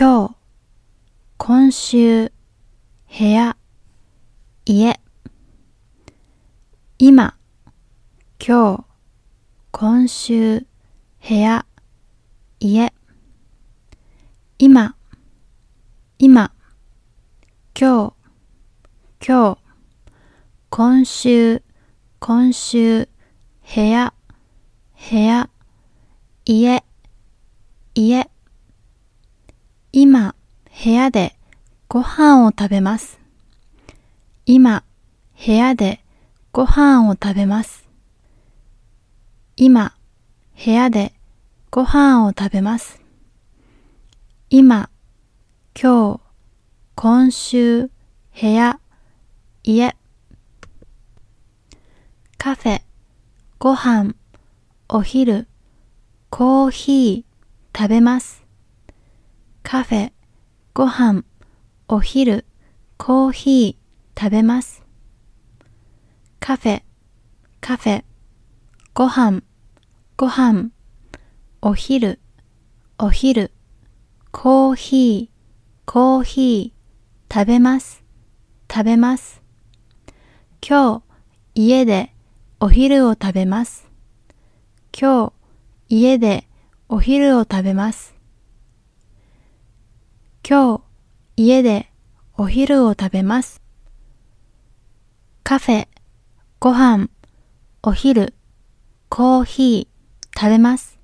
今日、今週、部屋、家。今、今日、今週、部屋、家。今、今、今日、今日、今週、今週、部屋、部屋、家、家。部屋でご飯を食べます。今、部屋でご飯を食べます。今、部屋でご飯を食べます。今、今日、今週、部屋、家。カフェ、ご飯、お昼、コーヒー、食べます。カフェ、ご飯、お昼、コーヒー、食べます。カフェ、カフェ、ご飯、ご飯、お昼、お昼、コーヒー、コーヒー、食べます、食べます。今日、家でお昼を食べます。今日、家でお昼を食べます。今日、家でお昼を食べます。カフェ、ご飯、お昼、コーヒー、食べます。